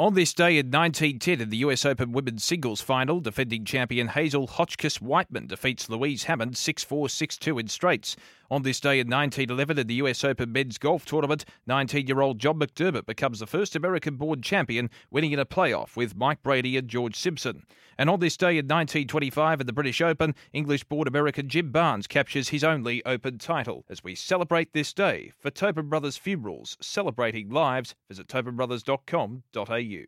On this day in 1910, in the US Open Women's Singles Final, defending champion Hazel Hotchkiss Wightman defeats Louise Hammond 6 4 6 2 in straights. On this day in 1911, at the US Open Men's Golf Tournament, 19 year old John McDermott becomes the first American born champion, winning in a playoff with Mike Brady and George Simpson. And on this day in 1925, at the British Open, English born American Jim Barnes captures his only Open title. As we celebrate this day, for Tobin Brothers Funerals, celebrating lives, visit tobinbrothers.com.au.